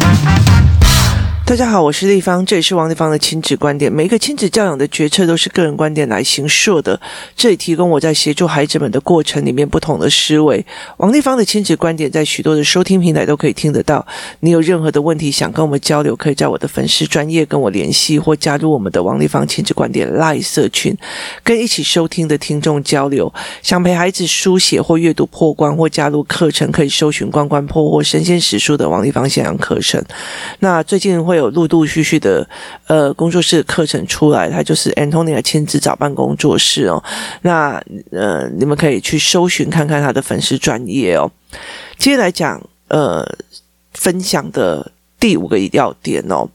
Thank you. 大家好，我是丽芳，这里是王丽芳的亲子观点。每一个亲子教养的决策都是个人观点来形塑的，这里提供我在协助孩子们的过程里面不同的思维。王丽芳的亲子观点在许多的收听平台都可以听得到。你有任何的问题想跟我们交流，可以在我的粉丝专业跟我联系，或加入我们的王丽芳亲子观点 Live 社群，跟一起收听的听众交流。想陪孩子书写或阅读破关，或加入课程，可以搜寻“关关破”或“神仙史书”的王丽芳线上课程。那最近会。有陆陆续续的呃工作室课程出来，他就是 Antonia 亲自找办工作室哦。那呃，你们可以去搜寻看看他的粉丝专业哦。接下来讲呃分享的第五个要点哦。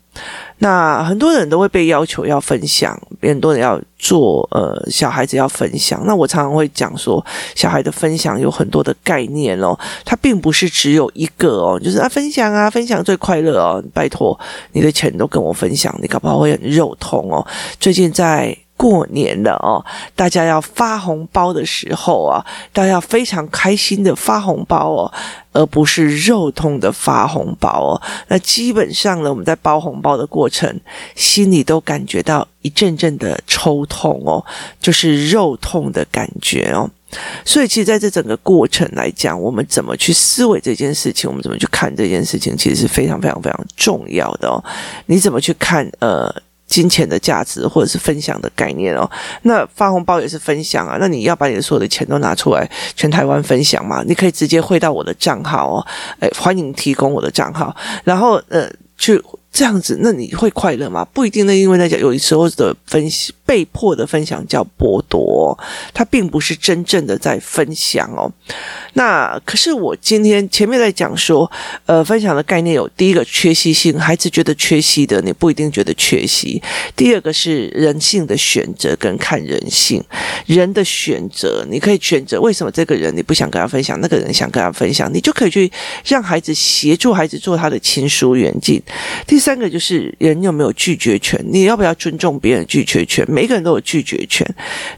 那很多人都会被要求要分享，很多人要做呃，小孩子要分享。那我常常会讲说，小孩的分享有很多的概念哦，它并不是只有一个哦，就是啊分享啊，分享最快乐哦。拜托，你的钱都跟我分享，你搞不好会很肉痛哦。最近在。过年了哦，大家要发红包的时候啊，大家要非常开心的发红包哦，而不是肉痛的发红包哦。那基本上呢，我们在包红包的过程，心里都感觉到一阵阵的抽痛哦，就是肉痛的感觉哦。所以，其实在这整个过程来讲，我们怎么去思维这件事情，我们怎么去看这件事情，其实是非常非常非常重要的哦。你怎么去看？呃。金钱的价值，或者是分享的概念哦。那发红包也是分享啊。那你要把你的所有的钱都拿出来，全台湾分享嘛？你可以直接汇到我的账号哦。诶，欢迎提供我的账号，然后呃，去。这样子，那你会快乐吗？不一定呢，因为那叫有时候的分析，被迫的分享叫剥夺，它并不是真正的在分享哦。那可是我今天前面在讲说，呃，分享的概念有第一个缺席性，孩子觉得缺席的，你不一定觉得缺席。第二个是人性的选择跟看人性，人的选择，你可以选择为什么这个人你不想跟他分享，那个人想跟他分享，你就可以去让孩子协助孩子做他的亲疏远近。第三个就是人有没有拒绝权？你要不要尊重别人拒绝权？每个人都有拒绝权。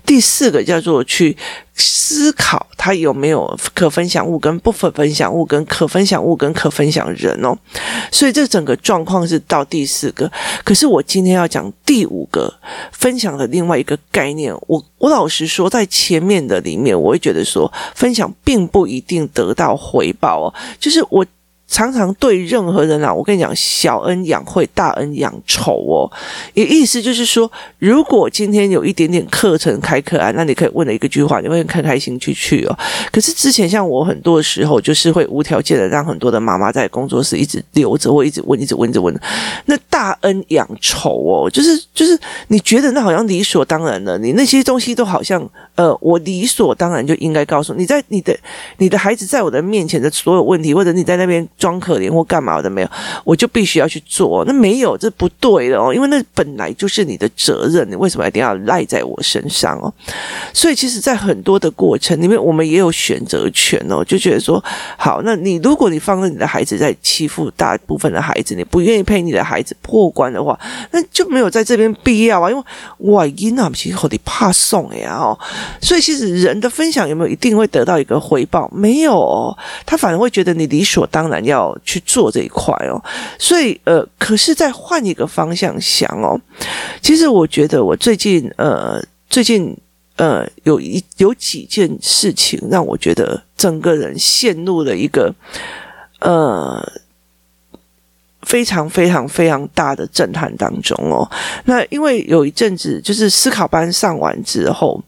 第四个叫做去思考他有没有可分享物跟不可分享物跟可分享物跟可分享人哦。所以这整个状况是到第四个。可是我今天要讲第五个分享的另外一个概念。我我老实说，在前面的里面，我会觉得说分享并不一定得到回报哦。就是我。常常对任何人啊，我跟你讲，小恩养慧，大恩养仇哦。也意思就是说，如果今天有一点点课程开课啊，那你可以问了一个句话，你会开开心去去哦。可是之前像我很多时候，就是会无条件的让很多的妈妈在工作室一直留着，或一直问，一直问，一直问。那大恩养仇哦，就是就是你觉得那好像理所当然的，你那些东西都好像呃，我理所当然就应该告诉你，在你的你的孩子在我的面前的所有问题，或者你在那边。装可怜或干嘛的没有，我就必须要去做。那没有，这不对的哦，因为那本来就是你的责任，你为什么一定要赖在我身上哦？所以，其实，在很多的过程里面，我们也有选择权哦。就觉得说，好，那你如果你放任你的孩子在欺负大部分的孩子，你不愿意陪你的孩子破关的话，那就没有在这边必要啊。因为哇，因那其实好的怕送呀哦。所以，其实人的分享有没有一定会得到一个回报？没有哦，他反而会觉得你理所当然要。要去做这一块哦，所以呃，可是再换一个方向想哦，其实我觉得我最近呃，最近呃，有一有几件事情让我觉得整个人陷入了一个呃非常非常非常大的震撼当中哦。那因为有一阵子就是思考班上完之后，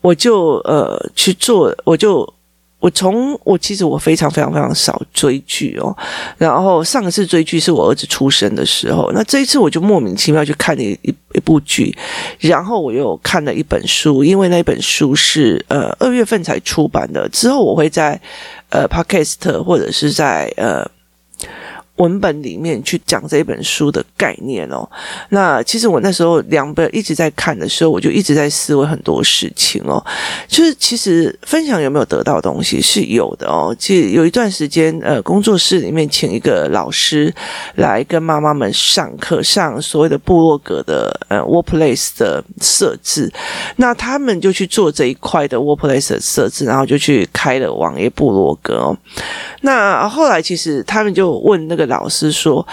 我就呃去做，我就。我从我其实我非常非常非常少追剧哦，然后上一次追剧是我儿子出生的时候，那这一次我就莫名其妙去看了一一部剧，然后我又看了一本书，因为那本书是呃二月份才出版的，之后我会在呃 Podcast 或者是在呃。文本里面去讲这一本书的概念哦，那其实我那时候两本一直在看的时候，我就一直在思维很多事情哦。就是其实分享有没有得到东西是有的哦。其实有一段时间，呃，工作室里面请一个老师来跟妈妈们上课，上所谓的部落格的呃 Workplace 的设置，那他们就去做这一块的 Workplace 的设置，然后就去开了网页部落格哦。那后来其实他们就问那个。老师说，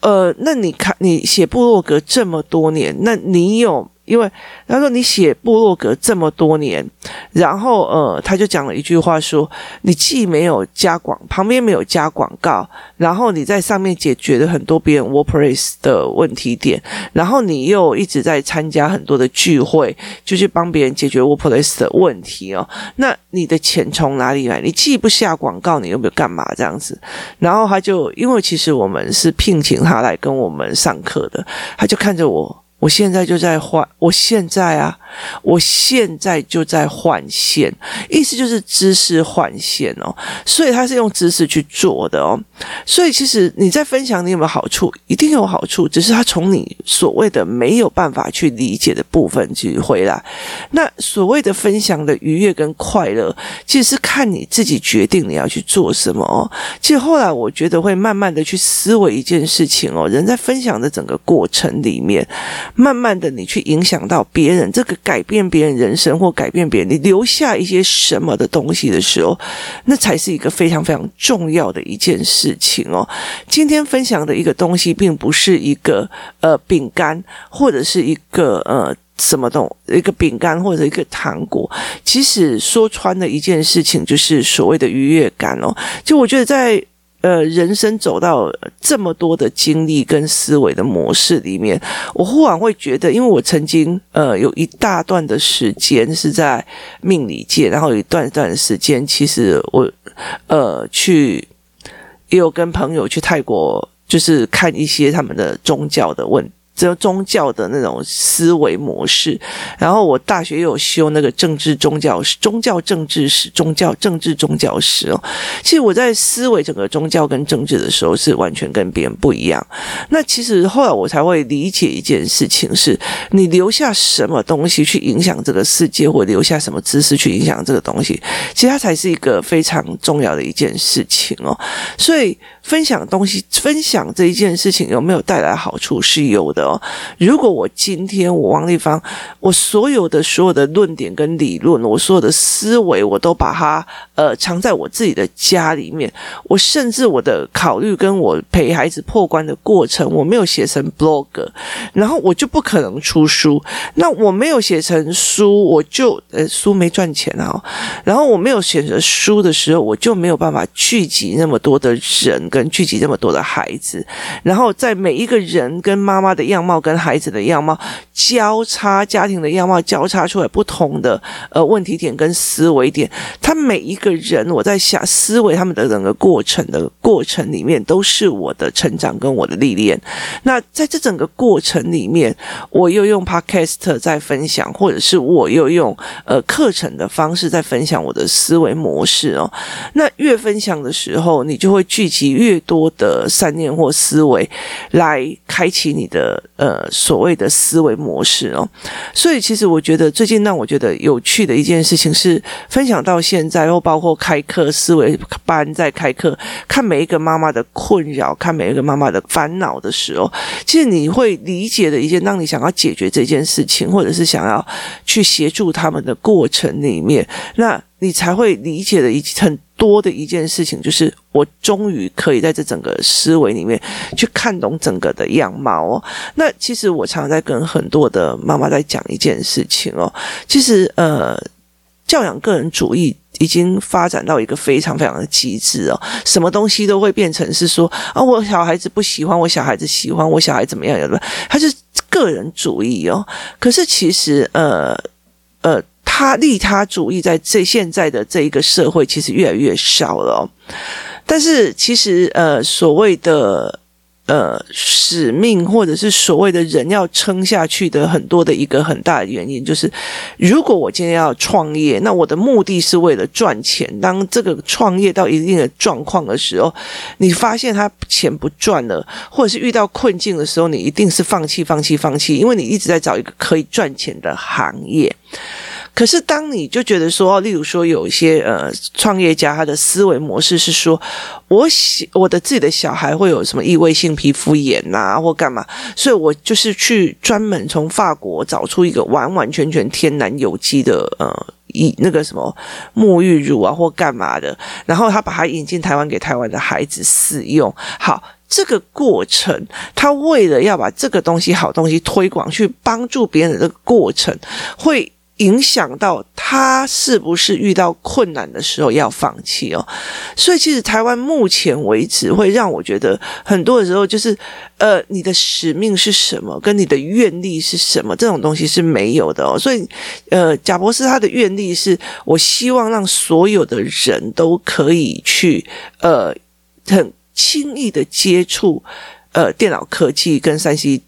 呃，那你看你写部落格这么多年，那你有？因为他说你写部落格这么多年，然后呃，他就讲了一句话说，你既没有加广，旁边没有加广告，然后你在上面解决了很多别人 WordPress 的问题点，然后你又一直在参加很多的聚会，就去帮别人解决 WordPress 的问题哦。那你的钱从哪里来？你既不下广告，你又没有干嘛这样子？然后他就因为其实我们是聘请他来跟我们上课的，他就看着我。我现在就在换，我现在啊，我现在就在换线，意思就是知识换线哦，所以他是用知识去做的哦，所以其实你在分享，你有没有好处？一定有好处，只是他从你所谓的没有办法去理解的部分去回来。那所谓的分享的愉悦跟快乐，其实是看你自己决定你要去做什么哦。其实后来我觉得会慢慢的去思维一件事情哦，人在分享的整个过程里面。慢慢的，你去影响到别人，这个改变别人人生或改变别人，你留下一些什么的东西的时候，那才是一个非常非常重要的一件事情哦。今天分享的一个东西，并不是一个呃饼干，或者是一个呃什么东一个饼干或者一个糖果。其实说穿的一件事情，就是所谓的愉悦感哦。就我觉得在。呃，人生走到这么多的经历跟思维的模式里面，我忽然会觉得，因为我曾经呃有一大段的时间是在命理界，然后有一段段的时间，其实我呃去也有跟朋友去泰国，就是看一些他们的宗教的问题。只有宗教的那种思维模式，然后我大学有修那个政治宗教史、宗教政治史、宗教政治宗教史哦。其实我在思维整个宗教跟政治的时候，是完全跟别人不一样。那其实后来我才会理解一件事情：是你留下什么东西去影响这个世界，或留下什么知识去影响这个东西，其实它才是一个非常重要的一件事情哦。所以。分享东西，分享这一件事情有没有带来好处？是有的哦。如果我今天我王丽芳，我所有的所有的论点跟理论，我所有的思维，我都把它呃藏在我自己的家里面。我甚至我的考虑跟我陪孩子破关的过程，我没有写成 blog，然后我就不可能出书。那我没有写成书，我就呃书没赚钱啊。然后我没有写成书的时候，我就没有办法聚集那么多的人。跟聚集那么多的孩子，然后在每一个人跟妈妈的样貌跟孩子的样貌交叉，家庭的样貌交叉出来不同的呃问题点跟思维点，他每一个人我在想思维他们的整个过程的过程里面，都是我的成长跟我的历练。那在这整个过程里面，我又用 Podcast 在分享，或者是我又用呃课程的方式在分享我的思维模式哦。那越分享的时候，你就会聚集。越多的善念或思维来开启你的呃所谓的思维模式哦，所以其实我觉得最近让我觉得有趣的一件事情是分享到现在，又包括开课思维班在开课，看每一个妈妈的困扰，看每一个妈妈的烦恼的时候，其实你会理解的一件让你想要解决这件事情，或者是想要去协助他们的过程里面，那你才会理解的一很。多的一件事情，就是我终于可以在这整个思维里面去看懂整个的样貌哦。那其实我常常在跟很多的妈妈在讲一件事情哦。其实呃，教养个人主义已经发展到一个非常非常的极致哦。什么东西都会变成是说啊，我小孩子不喜欢，我小孩子喜欢，我小孩怎么样？有没有？他是个人主义哦。可是其实呃呃。他利他主义在这现在的这一个社会其实越来越少了，但是其实呃所谓的呃使命或者是所谓的人要撑下去的很多的一个很大的原因就是，如果我今天要创业，那我的目的是为了赚钱。当这个创业到一定的状况的时候，你发现他钱不赚了，或者是遇到困境的时候，你一定是放弃、放弃、放弃，因为你一直在找一个可以赚钱的行业。可是，当你就觉得说，例如说，有一些呃创业家，他的思维模式是说，我喜我的自己的小孩会有什么异位性皮肤炎呐、啊，或干嘛，所以我就是去专门从法国找出一个完完全全天然有机的呃以那个什么沐浴乳啊，或干嘛的，然后他把它引进台湾给台湾的孩子试用。好。这个过程，他为了要把这个东西好东西推广，去帮助别人的这个过程，会影响到他是不是遇到困难的时候要放弃哦。所以，其实台湾目前为止，会让我觉得很多的时候，就是呃，你的使命是什么，跟你的愿力是什么，这种东西是没有的哦。所以，呃，贾博士他的愿力是，我希望让所有的人都可以去呃很。轻易的接触，呃，电脑科技跟三 C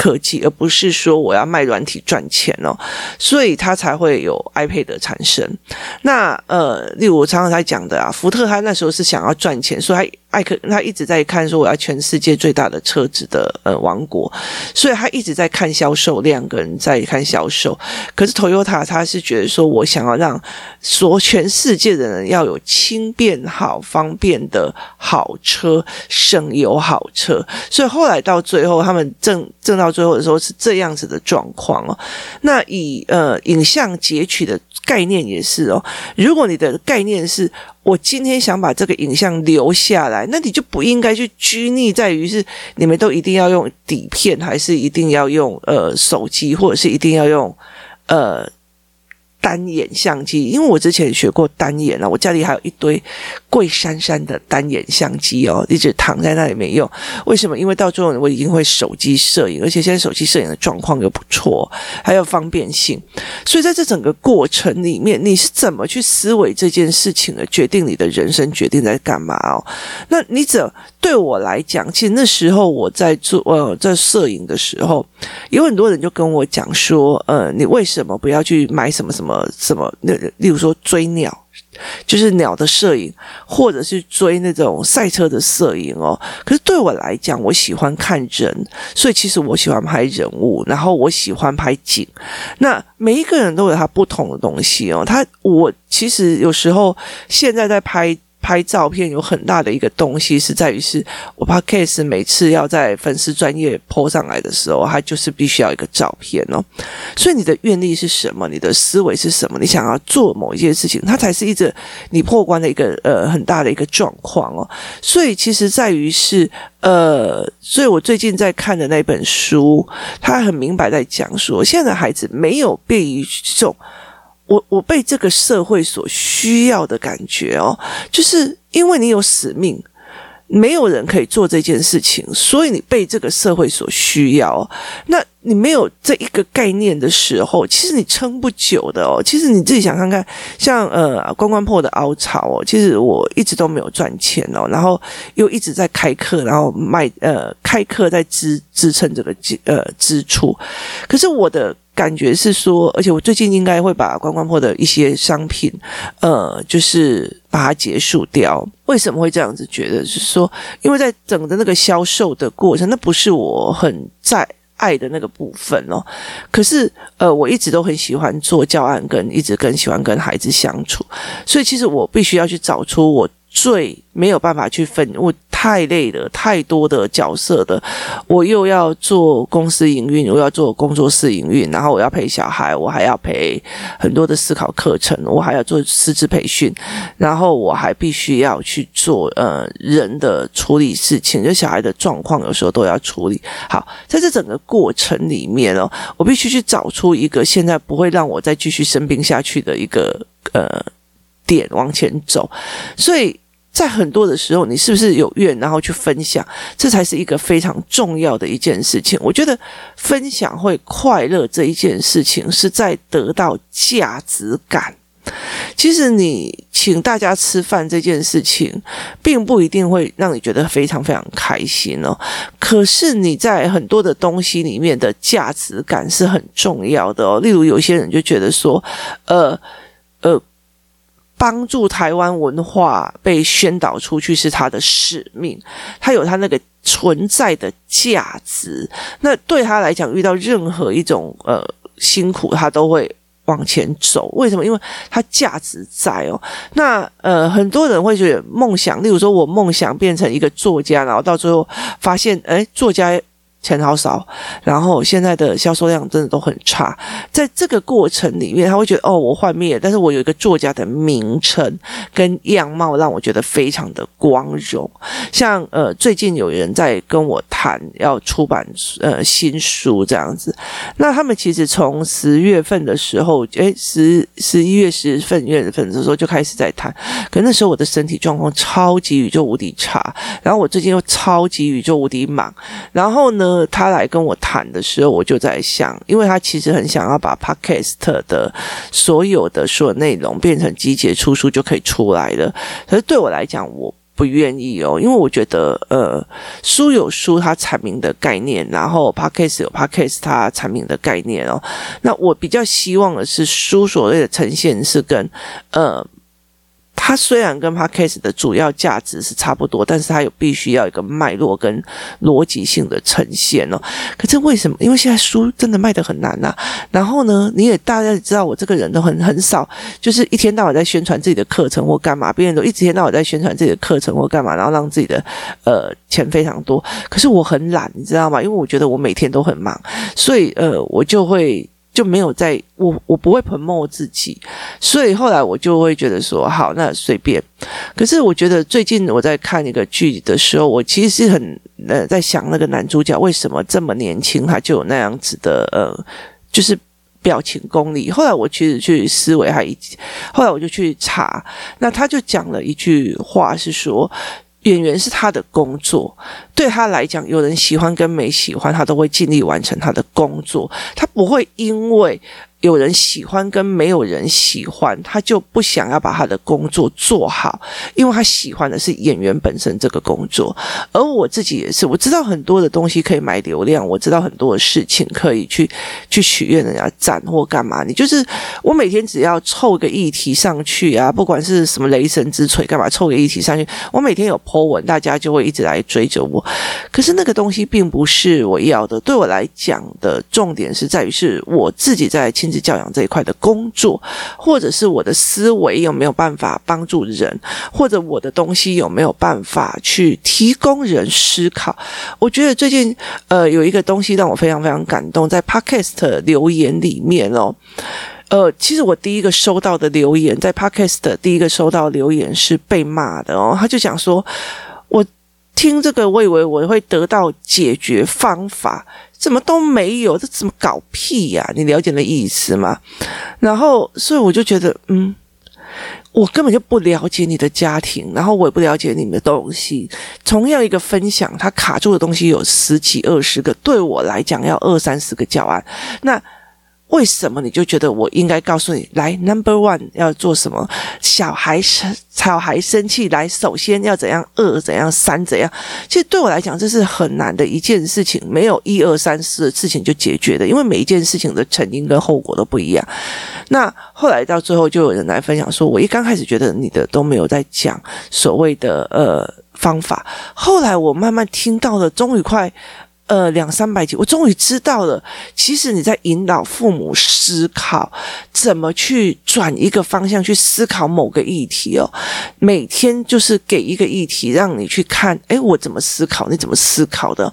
科技，而不是说我要卖软体赚钱哦，所以他才会有 iPad 的产生。那呃，例如我常常在讲的啊，福特他那时候是想要赚钱，所以他。艾克他一直在看说我要全世界最大的车子的呃王国，所以他一直在看销售量跟在看销售。可是 Toyota 他是觉得说我想要让所全世界的人要有轻便好方便的好车，省油好车。所以后来到最后，他们挣挣到最后的时候是这样子的状况哦。那以呃影像截取的概念也是哦，如果你的概念是。我今天想把这个影像留下来，那你就不应该去拘泥在于是你们都一定要用底片，还是一定要用呃手机，或者是一定要用呃。单眼相机，因为我之前学过单眼了，我家里还有一堆贵珊珊的单眼相机哦，一直躺在那里没用。为什么？因为到最后我已经会手机摄影，而且现在手机摄影的状况又不错，还有方便性。所以在这整个过程里面，你是怎么去思维这件事情的，决定你的人生决定在干嘛哦？那你怎？对我来讲，其实那时候我在做呃在摄影的时候，有很多人就跟我讲说，呃，你为什么不要去买什么什么什么？那例如说追鸟，就是鸟的摄影，或者是追那种赛车的摄影哦。可是对我来讲，我喜欢看人，所以其实我喜欢拍人物，然后我喜欢拍景。那每一个人都有他不同的东西哦。他我其实有时候现在在拍。拍照片有很大的一个东西是在于，是我怕 case 每次要在粉丝专业 po 上来的时候，它就是必须要一个照片哦。所以你的愿力是什么？你的思维是什么？你想要做某一件事情，它才是一直你破关的一个呃很大的一个状况哦。所以其实在于是呃，所以我最近在看的那本书，他很明白在讲说，现在的孩子没有便于这种。我我被这个社会所需要的感觉哦，就是因为你有使命，没有人可以做这件事情，所以你被这个社会所需要。那你没有这一个概念的时候，其实你撑不久的哦。其实你自己想看看，像呃关关破的凹槽哦，其实我一直都没有赚钱哦，然后又一直在开课，然后卖呃开课在支支撑这个呃支出，可是我的。感觉是说，而且我最近应该会把关关破的一些商品，呃，就是把它结束掉。为什么会这样子觉得？是说，因为在整个那个销售的过程，那不是我很在爱的那个部分哦。可是，呃，我一直都很喜欢做教案，跟一直更喜欢跟孩子相处，所以其实我必须要去找出我。最没有办法去分，我太累了，太多的角色的，我又要做公司营运，我要做工作室营运，然后我要陪小孩，我还要陪很多的思考课程，我还要做师资培训，然后我还必须要去做呃人的处理事情，就小孩的状况有时候都要处理。好，在这整个过程里面哦，我必须去找出一个现在不会让我再继续生病下去的一个呃点往前走，所以。在很多的时候，你是不是有愿，然后去分享，这才是一个非常重要的一件事情。我觉得分享会快乐这一件事情，是在得到价值感。其实你请大家吃饭这件事情，并不一定会让你觉得非常非常开心哦。可是你在很多的东西里面的价值感是很重要的哦。例如，有些人就觉得说，呃。帮助台湾文化被宣导出去是他的使命，他有他那个存在的价值。那对他来讲，遇到任何一种呃辛苦，他都会往前走。为什么？因为他价值在哦。那呃，很多人会觉得梦想，例如说我梦想变成一个作家，然后到最后发现，诶，作家钱好少，然后现在的销售量真的都很差。在这个过程里面，他会觉得哦，我幻灭，但是我有一个作家的名称跟样貌，让我觉得非常的光荣。像呃，最近有人在跟我谈要出版呃新书这样子，那他们其实从十月份的时候，诶，十十一月十份月份的时候就开始在谈，可那时候我的身体状况超级宇宙无敌差，然后我最近又超级宇宙无敌忙，然后呢，呃，他来跟我谈的时候，我就在想，因为他其实很想要把 Podcast 的所有的所有内容变成集结出书就可以出来了。可是对我来讲，我不愿意哦，因为我觉得，呃，书有书它产品的概念，然后 Podcast 有 Podcast 它产品的概念哦。那我比较希望的是，书所谓的呈现是跟，呃。它虽然跟 Podcast 的主要价值是差不多，但是它有必须要一个脉络跟逻辑性的呈现哦。可是为什么？因为现在书真的卖得很难呐、啊。然后呢，你也大家也知道，我这个人都很很少，就是一天到晚在宣传自己的课程或干嘛，别人都一天到晚在宣传自己的课程或干嘛，然后让自己的呃钱非常多。可是我很懒，你知道吗？因为我觉得我每天都很忙，所以呃，我就会。就没有在，我我不会 promote 自己，所以后来我就会觉得说，好，那随便。可是我觉得最近我在看一个剧的时候，我其实是很呃在想那个男主角为什么这么年轻，他就有那样子的呃，就是表情功力。后来我其实去思维他一，后来我就去查，那他就讲了一句话是说。演员是他的工作，对他来讲，有人喜欢跟没喜欢，他都会尽力完成他的工作，他不会因为。有人喜欢跟没有人喜欢，他就不想要把他的工作做好，因为他喜欢的是演员本身这个工作。而我自己也是，我知道很多的东西可以买流量，我知道很多的事情可以去去许愿人家赞或干嘛。你就是我每天只要凑个议题上去啊，不管是什么雷神之锤干嘛，凑个议题上去，我每天有 po 文，大家就会一直来追着我。可是那个东西并不是我要的，对我来讲的重点是在于是我自己在。亲子教养这一块的工作，或者是我的思维有没有办法帮助人，或者我的东西有没有办法去提供人思考？我觉得最近呃有一个东西让我非常非常感动，在 Podcast 留言里面哦，呃，其实我第一个收到的留言，在 Podcast 第一个收到留言是被骂的哦，他就讲说，我听这个，我以为我会得到解决方法。怎么都没有，这怎么搞屁呀？你了解那意思吗？然后，所以我就觉得，嗯，我根本就不了解你的家庭，然后我也不了解你们的东西。同样一个分享，它卡住的东西有十几二十个，对我来讲要二三十个教案。那。为什么你就觉得我应该告诉你，来 number one 要做什么？小孩生小孩生气，来首先要怎样？二怎样？三怎样？其实对我来讲，这是很难的一件事情，没有一二三四的事情就解决的，因为每一件事情的成因跟后果都不一样。那后来到最后，就有人来分享说，我一刚开始觉得你的都没有在讲所谓的呃方法，后来我慢慢听到了，终于快。呃，两三百集，我终于知道了。其实你在引导父母思考，怎么去转一个方向去思考某个议题哦。每天就是给一个议题，让你去看，诶，我怎么思考？你怎么思考的？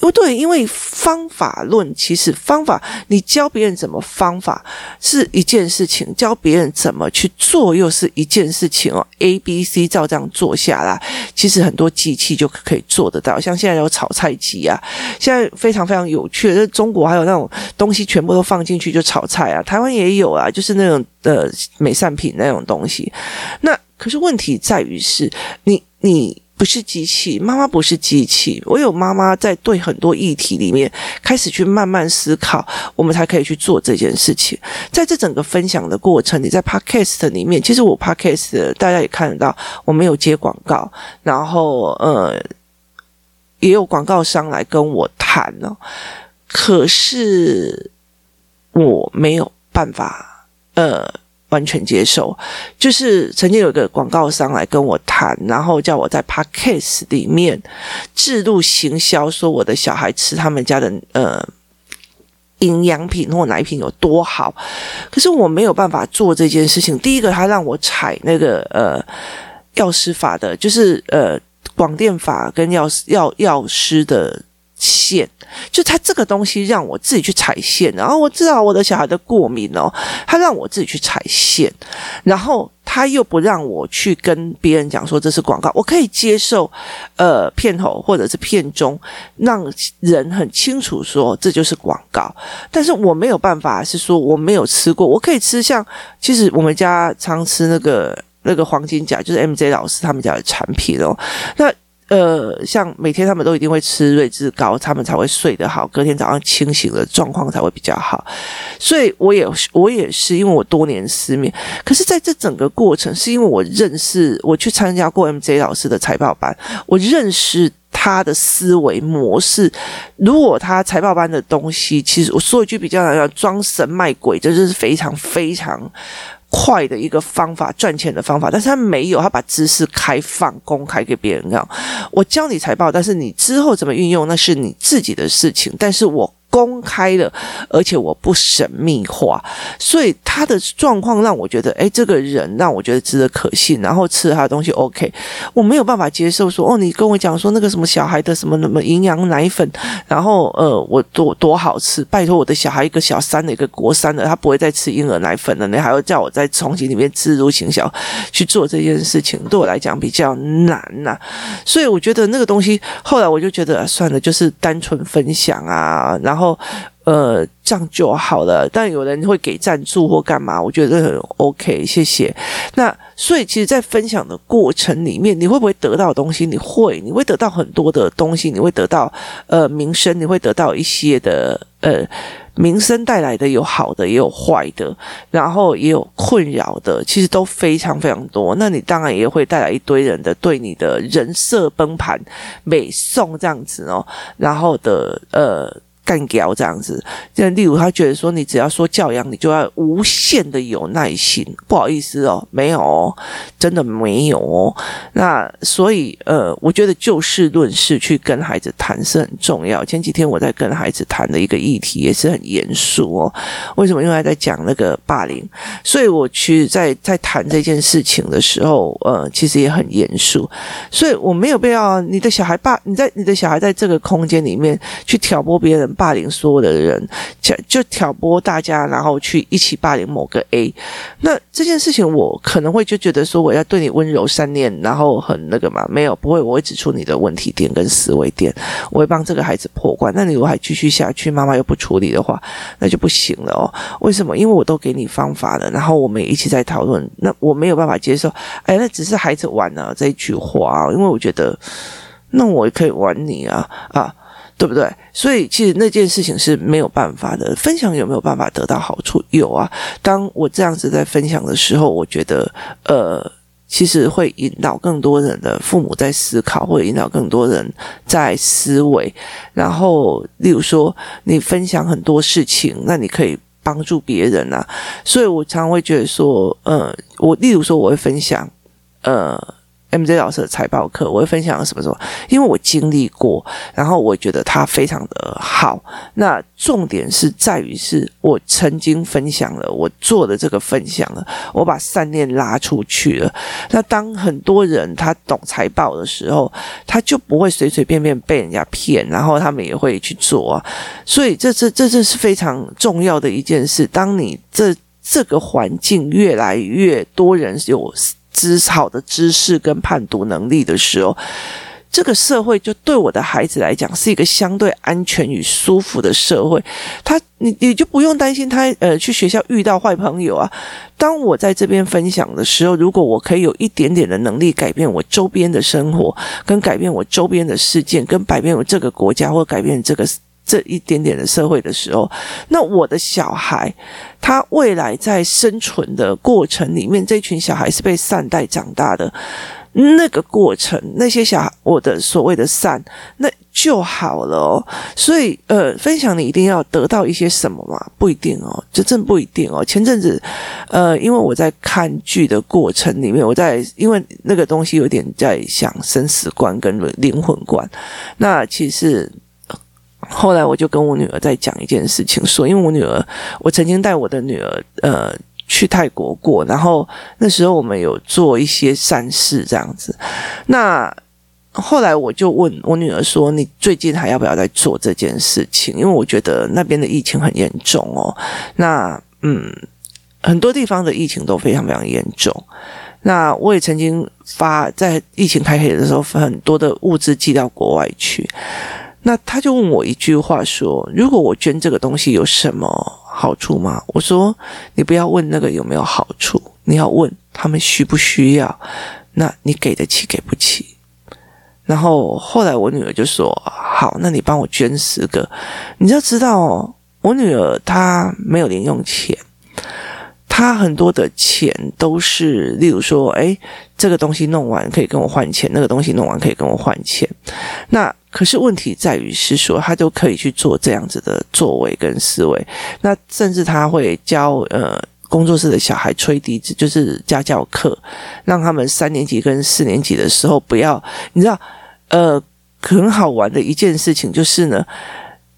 因为对，因为方法论，其实方法，你教别人怎么方法是一件事情，教别人怎么去做又是一件事情哦。A、B、C 照这样做下来，其实很多机器就可以做得到，像现在有炒菜机啊。现在非常非常有趣的，就是中国还有那种东西全部都放进去就炒菜啊，台湾也有啊，就是那种呃美善品那种东西。那可是问题在于是你你不是机器，妈妈不是机器，我有妈妈在对很多议题里面开始去慢慢思考，我们才可以去做这件事情。在这整个分享的过程，你在 Podcast 里面，其实我 Podcast 大家也看得到，我没有接广告，然后呃。也有广告商来跟我谈哦，可是我没有办法呃完全接受。就是曾经有一个广告商来跟我谈，然后叫我在 Podcast 里面制度行销，说我的小孩吃他们家的呃营养品或奶品有多好，可是我没有办法做这件事情。第一个，他让我采那个呃药师法的，就是呃。广电法跟药药药师的线，就他这个东西让我自己去踩线，然后我知道我的小孩的过敏哦，他让我自己去踩线，然后他又不让我去跟别人讲说这是广告，我可以接受，呃，片头或者是片中让人很清楚说这就是广告，但是我没有办法是说我没有吃过，我可以吃像其实我们家常吃那个那个黄金甲，就是 MJ 老师他们家的产品哦，那。呃，像每天他们都一定会吃瑞智膏，他们才会睡得好，隔天早上清醒的状况才会比较好。所以我也我也是，因为我多年失眠，可是在这整个过程，是因为我认识，我去参加过 MJ 老师的财报班，我认识他的思维模式。如果他财报班的东西，其实我说一句比较难听，装神卖鬼，这就是非常非常。快的一个方法，赚钱的方法，但是他没有，他把知识开放公开给别人这样。我教你财报，但是你之后怎么运用，那是你自己的事情。但是我。公开了，而且我不神秘化，所以他的状况让我觉得，哎，这个人让我觉得值得可信，然后吃他的东西 OK，我没有办法接受说，哦，你跟我讲说那个什么小孩的什么什么营养奶粉，然后呃，我多多好吃，拜托我的小孩一个小三的，一个国三的，他不会再吃婴儿奶粉了，你还要叫我在重庆里面自如行销去做这件事情，对我来讲比较难呐、所以我觉得那个东西后来我就觉得、算了，就是单纯分享啊，然后。然后，呃，这样就好了。但有人会给赞助或干嘛，我觉得很 OK，谢谢。那所以，其实，在分享的过程里面，你会不会得到东西？你会，你会得到很多的东西，你会得到呃名声，你会得到一些的呃。名声带来的有好的，也有坏的，然后也有困扰的，其实都非常非常多。那你当然也会带来一堆人的对你的人设崩盘、美颂这样子哦，然后的呃。干掉这样子，就例如他觉得说，你只要说教养，你就要无限的有耐心。不好意思哦，没有哦，真的没有哦。那所以呃，我觉得就事论事去跟孩子谈是很重要。前几天我在跟孩子谈的一个议题也是很严肃哦。为什么？因为他在讲那个霸凌，所以我去在在谈这件事情的时候，呃，其实也很严肃。所以我没有必要你的小孩霸，你在你的小孩在这个空间里面去挑拨别人。霸凌所有的人，就就挑拨大家，然后去一起霸凌某个 A。那这件事情，我可能会就觉得说，我要对你温柔善念，然后很那个嘛，没有，不会，我会指出你的问题点跟思维点，我会帮这个孩子破关。那你如果还继续下去，妈妈又不处理的话，那就不行了哦。为什么？因为我都给你方法了，然后我们也一起在讨论。那我没有办法接受，哎，那只是孩子玩呢、啊、这一句话，因为我觉得，那我也可以玩你啊啊。对不对？所以其实那件事情是没有办法的。分享有没有办法得到好处？有啊。当我这样子在分享的时候，我觉得，呃，其实会引导更多人的父母在思考，会引导更多人在思维。然后，例如说，你分享很多事情，那你可以帮助别人啊。所以我常常会觉得说，呃，我例如说，我会分享，呃。MJ 老师的财报课，我会分享什么什么，因为我经历过，然后我觉得他非常的好。那重点是在于，是我曾经分享了，我做的这个分享了，我把善念拉出去了。那当很多人他懂财报的时候，他就不会随随便便被人家骗，然后他们也会去做啊。所以这这这这是非常重要的一件事。当你这这个环境越来越多人有。知好的知识跟判读能力的时候，这个社会就对我的孩子来讲是一个相对安全与舒服的社会。他，你你就不用担心他呃去学校遇到坏朋友啊。当我在这边分享的时候，如果我可以有一点点的能力改变我周边的生活，跟改变我周边的事件，跟改变我这个国家或改变这个。这一点点的社会的时候，那我的小孩，他未来在生存的过程里面，这群小孩是被善待长大的，那个过程，那些小孩，我的所谓的善，那就好了哦。所以，呃，分享你一定要得到一些什么吗？不一定哦，这真不一定哦。前阵子，呃，因为我在看剧的过程里面，我在因为那个东西有点在想生死观跟灵魂观，那其实。后来我就跟我女儿在讲一件事情，说，因为我女儿，我曾经带我的女儿，呃，去泰国过，然后那时候我们有做一些善事这样子。那后来我就问我女儿说：“你最近还要不要再做这件事情？”因为我觉得那边的疫情很严重哦。那嗯，很多地方的疫情都非常非常严重。那我也曾经发在疫情开始的时候，很多的物资寄到国外去。那他就问我一句话说：“如果我捐这个东西有什么好处吗？”我说：“你不要问那个有没有好处，你要问他们需不需要。那你给得起给不起？”然后后来我女儿就说：“好，那你帮我捐十个。”你要知道，我女儿她没有零用钱。他很多的钱都是，例如说，哎，这个东西弄完可以跟我换钱，那个东西弄完可以跟我换钱。那可是问题在于是说，他都可以去做这样子的作为跟思维。那甚至他会教呃工作室的小孩吹笛子，就是家教课，让他们三年级跟四年级的时候不要，你知道，呃，很好玩的一件事情就是呢，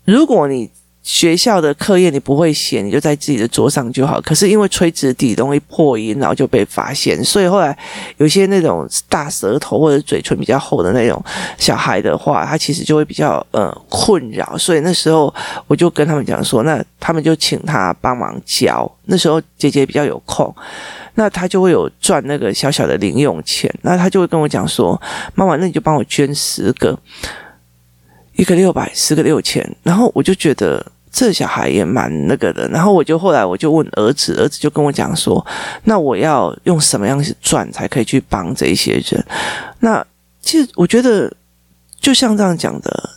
如果你。学校的课业你不会写，你就在自己的桌上就好。可是因为吹直笛容易破音，然后就被发现。所以后来有些那种大舌头或者嘴唇比较厚的那种小孩的话，他其实就会比较呃困扰。所以那时候我就跟他们讲说，那他们就请他帮忙教。那时候姐姐比较有空，那他就会有赚那个小小的零用钱。那他就会跟我讲说，妈妈，那你就帮我捐十个，一个六百，十个六千。然后我就觉得。这小孩也蛮那个的，然后我就后来我就问儿子，儿子就跟我讲说，那我要用什么样子赚才可以去帮这一些人？那其实我觉得就像这样讲的，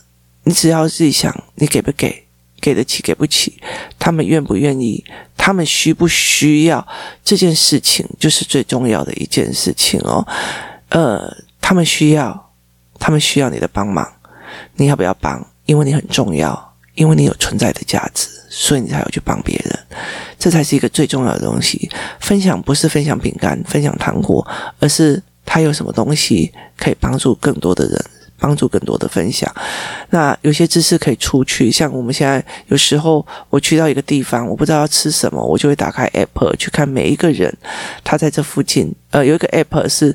你只要自己想，你给不给，给得起给不起，他们愿不愿意，他们需不需要这件事情，就是最重要的一件事情哦。呃，他们需要，他们需要你的帮忙，你要不要帮？因为你很重要。因为你有存在的价值，所以你才要去帮别人，这才是一个最重要的东西。分享不是分享饼干、分享糖果，而是他有什么东西可以帮助更多的人，帮助更多的分享。那有些知识可以出去，像我们现在有时候我去到一个地方，我不知道要吃什么，我就会打开 App 去看每一个人，他在这附近。呃，有一个 App 是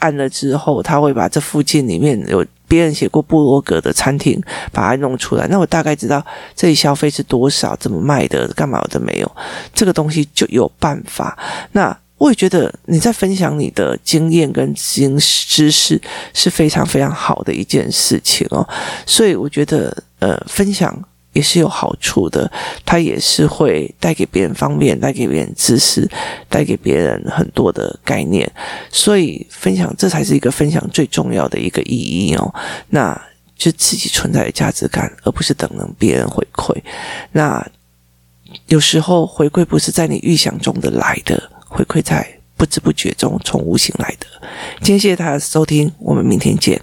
按了之后，他会把这附近里面有。别人写过布洛格的餐厅，把它弄出来，那我大概知道这里消费是多少，怎么卖的，干嘛的没有，这个东西就有办法。那我也觉得你在分享你的经验跟知识是非常非常好的一件事情哦，所以我觉得呃，分享。也是有好处的，它也是会带给别人方便，带给别人知识，带给别人很多的概念，所以分享这才是一个分享最重要的一个意义哦。那就自己存在的价值感，而不是等着别人回馈。那有时候回馈不是在你预想中的来的，回馈在不知不觉中从无形来的。今天谢谢大家收听，我们明天见。